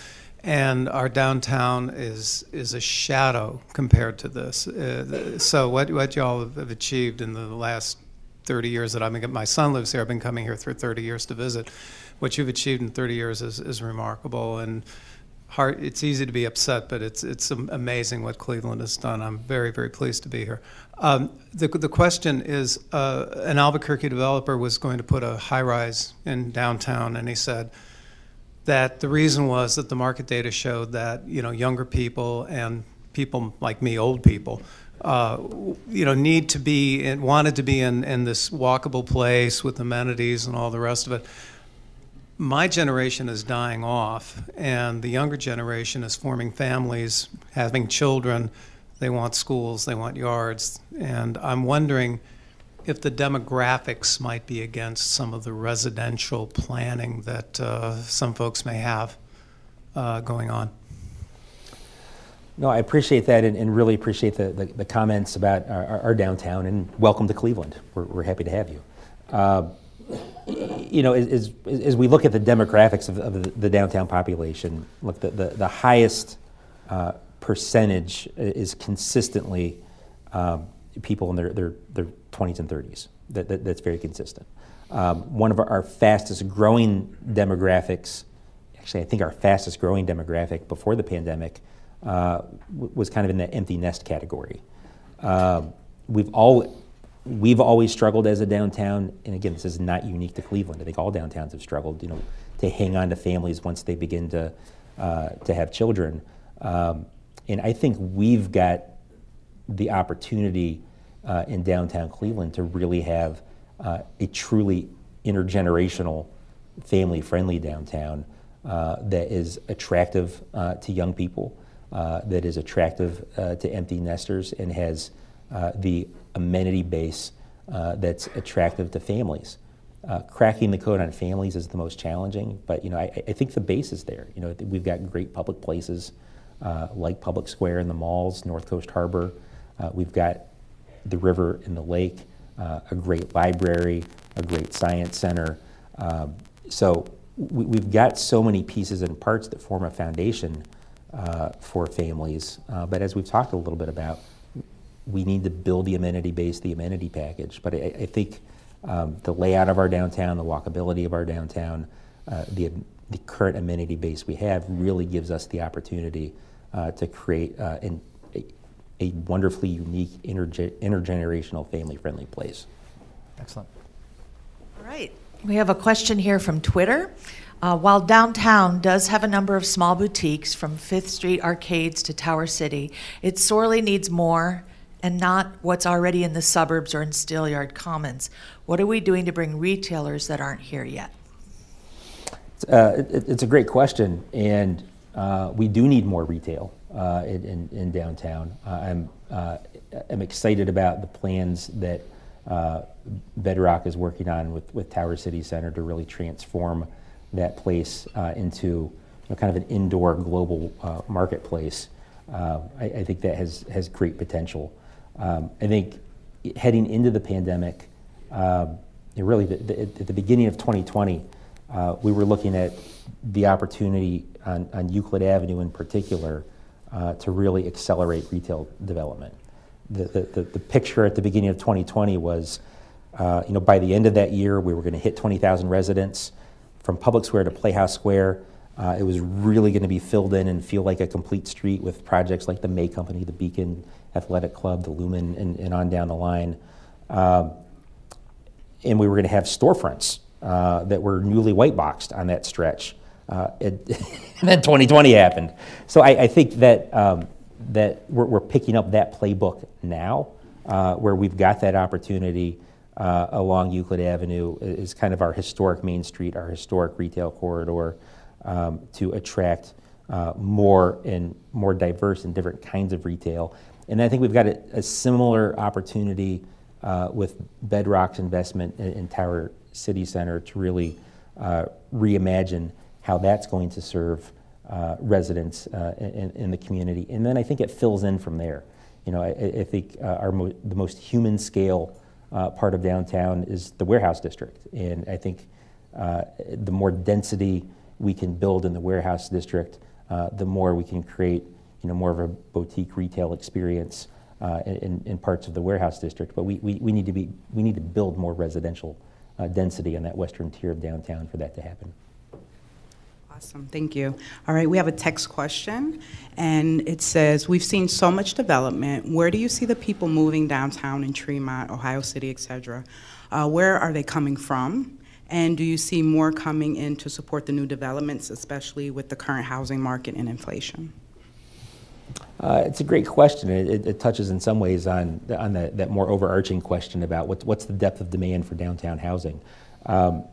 and our downtown is is a shadow compared to this. Uh, so what what y'all have achieved in the last thirty years that I've been my son lives here. I've been coming here for thirty years to visit. What you've achieved in thirty years is is remarkable and. It's easy to be upset, but it's it's amazing what Cleveland has done. I'm very very pleased to be here. Um, the the question is, uh, an Albuquerque developer was going to put a high rise in downtown, and he said that the reason was that the market data showed that you know younger people and people like me, old people, uh, you know, need to be and wanted to be in in this walkable place with amenities and all the rest of it my generation is dying off, and the younger generation is forming families, having children. They want schools, they want yards. And I'm wondering if the demographics might be against some of the residential planning that uh, some folks may have uh, going on. No, I appreciate that and, and really appreciate the, the, the comments about our, our- downtown and welcome to Cleveland. We're, we're happy to have you. Uh, you know, as, as, we look at the demographics of, of the, downtown population, look, the, the, the highest uh, percentage is consistently um, people in their, their, their 20s and 30s. That, that, that's very consistent. Um, one of our, our fastest growing demographics, actually, I think our fastest growing demographic before the pandemic uh, was kind of in the empty nest category. Um, we've all we've always struggled as a downtown, and again, this is not unique to Cleveland. I think all downtowns have struggled, you know, to hang on to families once they begin to uh, to have children. Um, and I think we've got the opportunity uh, in downtown Cleveland to really have uh, a truly intergenerational, family-friendly downtown uh, that is attractive uh, to young people, uh, that is attractive to empty nesters, and has the amenity base that's attractive to families. Uh, cracking the code on families is the most challenging, but you know I, I think the base is there. You know we've got great public places uh, like Public Square and the malls, North Coast Harbor. Uh, we've got the river and the lake, uh, a great library, a great science center. Um, so we, we've got so many pieces and parts that form a foundation uh, for families. Uh, but as we've talked a little bit about, we need to build the amenity base, the amenity package. But I, I think um, the layout of our downtown, the walkability of our downtown, uh, the, the current amenity base we have really gives us the opportunity uh, to create uh, an, a, a wonderfully unique interge- intergenerational family-friendly place. Excellent. All right. We have a question here from Twitter. Uh, while downtown does have a number of small boutiques from Fifth Street arcades to Tower City, it sorely needs more and not what's already in the suburbs or in Steelyard Commons. What are we doing to bring retailers that aren't here yet? Uh, it, it's a great question, and uh, we do need more retail uh, in, in, downtown. Uh, I'm, uh, I'm excited about the plans that uh, Bedrock is working on with, with Tower City Center to really transform that place into you know, kind of an indoor global marketplace. I, I, think that has, has great potential. Um, I think heading into the pandemic, um, really the, the, at the beginning of 2020, uh, we were looking at the opportunity on, on Euclid Avenue in particular uh, to really accelerate retail development. The, the, the, picture at the beginning of 2020 was, uh, you know, by the end of that year, we were going to hit 20,000 residents from Public Square to Playhouse Square. Uh, it was really going to be filled in and feel like a complete street with projects like the May Company, the Beacon Athletic Club, the Lumen, and, and on down the line. Um, and we were going to have storefronts uh, that were newly white boxed on that stretch. Uh, it, and then 2020 happened. So I, I think that, um, that we're, we're, picking up that playbook now, uh, where we've got that opportunity uh, along Euclid Avenue is kind of our historic Main Street, our historic retail corridor, um, to attract uh, more and more diverse and different kinds of retail. And I think we've got a, a similar opportunity uh, with Bedrock's investment in, in, Tower City Center to really uh, reimagine how that's going to serve uh, residents uh, in, in, the community. And then I think it fills in from there. You know, I, I think uh, our mo- the most human scale uh, part of downtown is the warehouse district. And I think the more density we can build in the warehouse district, the more we can create you know, more of a boutique retail experience uh, in, in, parts of the warehouse district, but we, we, we, need to be, we need to build more residential uh, density on that western tier of downtown for that to happen. Awesome, thank you. All right, we have a text question, and it says, we've seen so much development. Where do you see the people moving downtown in Tremont, Ohio City, et cetera? Uh, where are they coming from? And do you see more coming in to support the new developments, especially with the current housing market and inflation? Uh, it's a great question. It, it, touches in some ways on, on the, that more overarching question about what, what's the depth of demand for downtown housing. Um,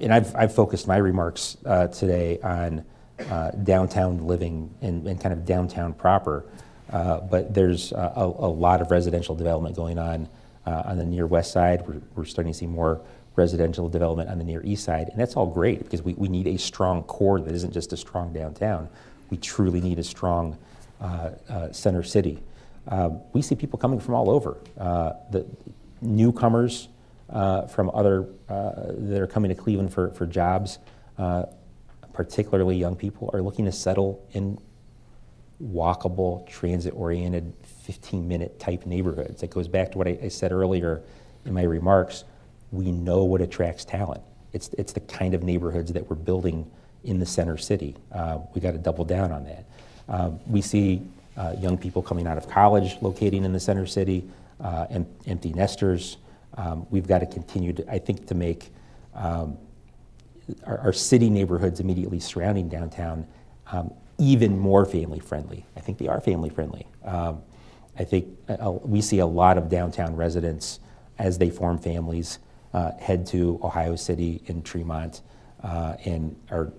and I've, I've focused my remarks uh, today on uh, downtown living and, and, kind of downtown proper. Uh, but there's a, a, lot of residential development going on uh, on the near west side. We're, we're starting to see more residential development on the near east side. And that's all great because we, we need a strong core that isn't just a strong downtown we truly need a strong uh, center city. We see people coming from all over. The newcomers uh, from other that are coming to Cleveland for, for jobs, particularly young people, are looking to settle in walkable, transit-oriented, 15-minute type neighborhoods. That goes back to what I, I said earlier in my remarks. We know what attracts talent. It's, it's the kind of neighborhoods that we're building in the center city. Uh, we got to double down on that. Uh, we see uh, young people coming out of college locating in the center city, uh, em- empty nesters. Um, we've got to continue to, I think, to make um, our, our, city neighborhoods immediately surrounding downtown um, even more family friendly. I think they are family friendly. Um, I think uh, we see a lot of downtown residents as they form families uh, head to Ohio City and Tremont uh, and are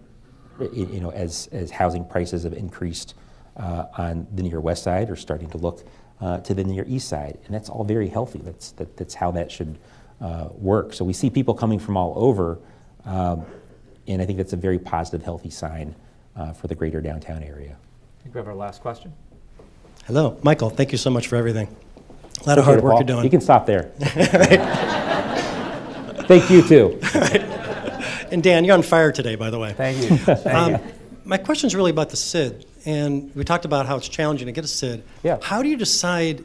you know, as, as housing prices have increased uh, on the near west side are starting to look uh, to the near east side. And that's all very healthy. That's, that, that's how that should uh, work. So we see people coming from all over, um, and I think that's a very positive, healthy sign uh, for the greater downtown area. I think we have our last question. Hello, Michael. Thank you so much for everything. A lot of hard work you're doing. You can stop there. Thank you too. And Dan, you're on fire today, by the way. Thank you. Thank um, you. My question is really about the SID. And we talked about how it's challenging to get a SID. Yeah. How do you decide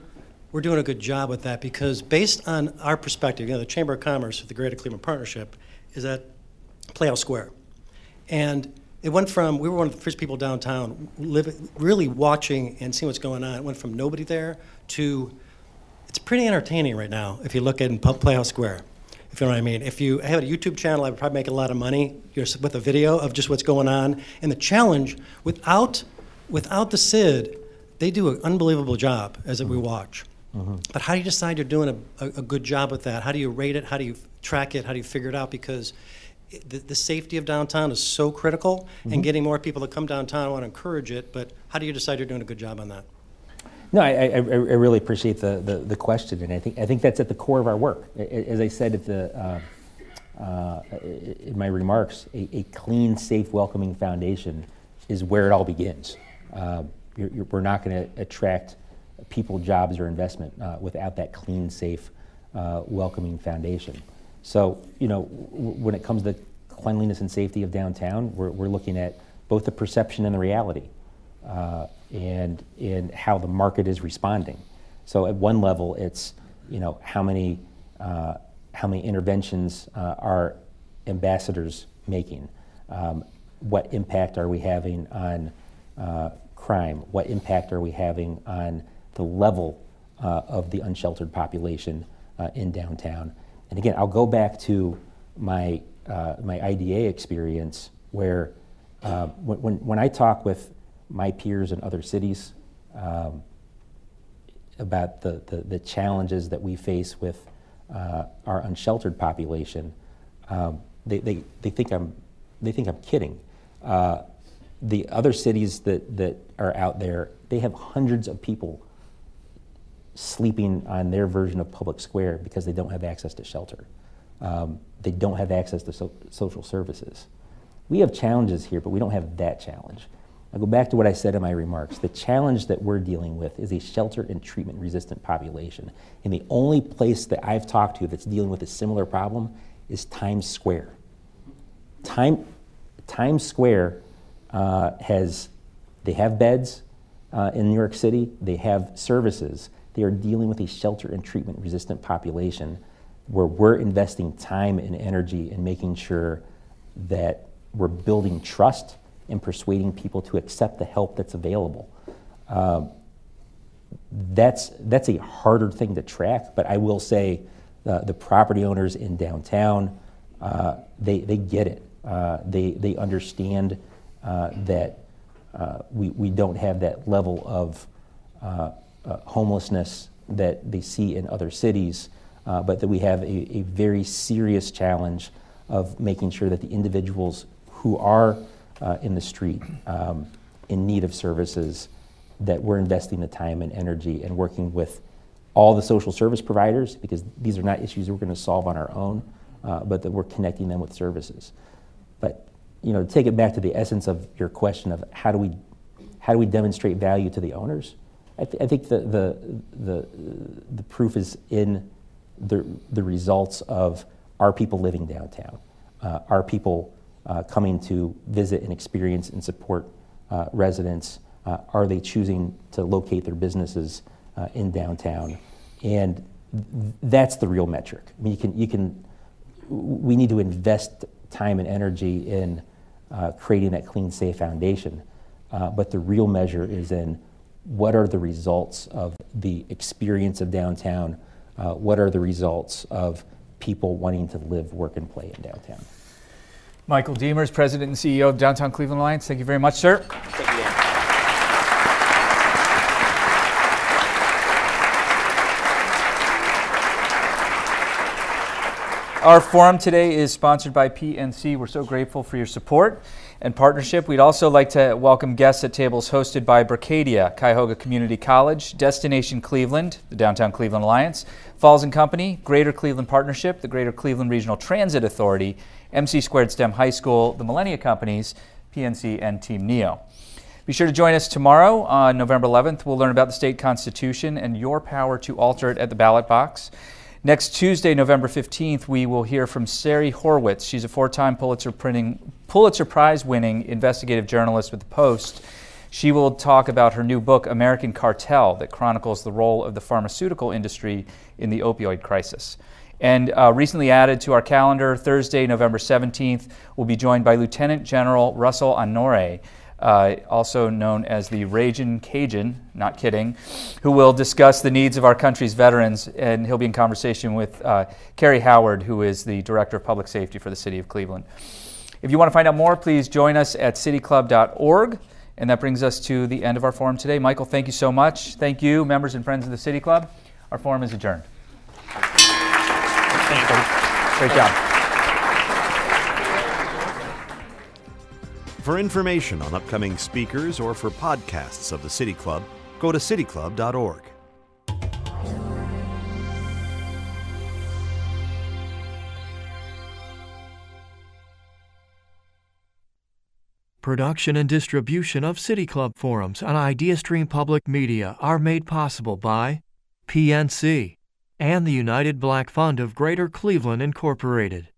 we're doing a good job with that? Because based on our perspective, you know, the Chamber of Commerce with the Greater Cleveland Partnership is at Playhouse Square. And it went from, we were one of the first people downtown living, really watching and seeing what's going on. It went from nobody there to, it's pretty entertaining right now if you look at Playhouse Square if you know what I mean. If you have a YouTube channel, I would probably make a lot of money with a video of just what's going on. And the challenge, without, without the SID, they do an unbelievable job as we watch. Mm-hmm. But how do you decide you're doing a, a, a, good job with that? How do you rate it? How do you track it? How do you figure it out? Because the, the safety of downtown is so critical, and getting more people to come downtown, I want to encourage it, but how do you decide you're doing a good job on that? No, I, I, I really appreciate the, the, the question, and I think, I think that's at the core of our work. As I said at the, uh, uh, in my remarks, a, a clean, safe, welcoming foundation is where it all begins. Uh, you're, you're, we're not going to attract people, jobs, or investment uh, without that clean, safe, uh, welcoming foundation. So, you know, when it comes to cleanliness and safety of downtown, we're, we're looking at both the perception and the reality uh, and, and how the market is responding. So at one level, it's, you know, how many, how many interventions are ambassadors making? Um, what impact are we having on uh, crime? What impact are we having on the level uh, of the unsheltered population uh, in downtown? And again, I'll go back to my, uh, my IDA experience where uh, when, when, I talk with my peers in other cities um, about the, the, the challenges that we face with our unsheltered population, um, they, they, they, think I'm, they think I'm kidding. Uh, the other cities that, that are out there, they have hundreds of people sleeping on their version of public square because they don't have access to shelter. Um, they don't have access to so- social services. We have challenges here, but we don't have that challenge. I go back to what I said in my remarks. The challenge that we're dealing with is a shelter and treatment resistant population. And the only place that I've talked to that's dealing with a similar problem is Times Square. Time, Times Square uh, has, they have beds uh, in New York City, they have services. They are dealing with a shelter and treatment resistant population where we're investing time and energy in making sure that we're building trust and persuading people to accept the help that's available. Um, that's, that's a harder thing to track, but I will say uh, the property owners in downtown, uh, they, they get it. Uh, they, they understand uh, that uh, we, we don't have that level of uh, uh, homelessness that they see in other cities, uh, but that we have a, a very serious challenge of making sure that the individuals who are uh, in the street um, in need of services, that we're investing the time and energy and working with all the social service providers, because these are not issues we're going to solve on our own, uh, but that we're connecting them with services. But you know, take it back to the essence of your question of how do we, how do we demonstrate value to the owners? I, th- I think the, the, the, the proof is in the, the results of our people living downtown, uh, our people uh, coming to visit and experience and support uh, residents. Uh, are they choosing to locate their businesses uh, in downtown? And th- that's the real metric. I mean, you can, you can, we need to invest time and energy in uh, creating that clean, safe foundation. Uh, but the real measure is in what are the results of the experience of downtown? Uh, what are the results of people wanting to live, work, and play in downtown? Michael Deemer's, President and CEO of Downtown Cleveland Alliance. Thank you very much, sir. Our forum today is sponsored by PNC. We're so grateful for your support and partnership. We'd also like to welcome guests at tables hosted by Bracadia, Cuyahoga Community College, Destination Cleveland, the Downtown Cleveland Alliance, Falls and Company, Greater Cleveland Partnership, the Greater Cleveland Regional Transit Authority, MC Squared STEM High School, the Millennia Companies, PNC, and Team NEO. Be sure to join us tomorrow on November 11th. We'll learn about the state constitution and your power to alter it at the ballot box. Next Tuesday, November 15th, we will hear from Sari Horwitz. She's a four time Pulitzer, Pulitzer Prize winning investigative journalist with The Post. She will talk about her new book, American Cartel, that chronicles the role of the pharmaceutical industry in the opioid crisis. And uh, recently added to our calendar, Thursday, November 17th, we'll be joined by Lieutenant General Russell Honore, uh, also known as the Ragin' Cajun, not kidding, who will discuss the needs of our country's veterans. And he'll be in conversation with uh, Karrie Howard, who is the Director of Public Safety for the City of Cleveland. If you want to find out more, please join us at cityclub.org. And that brings us to the end of our forum today. Michael, thank you so much. Thank you, members and friends of the City Club. Our forum is adjourned. Great job. For information on upcoming speakers or for podcasts of the City Club, go to cityclub.org. Production and distribution of City Club forums on IdeaStream Public Media are made possible by PNC and the United Black Fund of Greater Cleveland, Incorporated.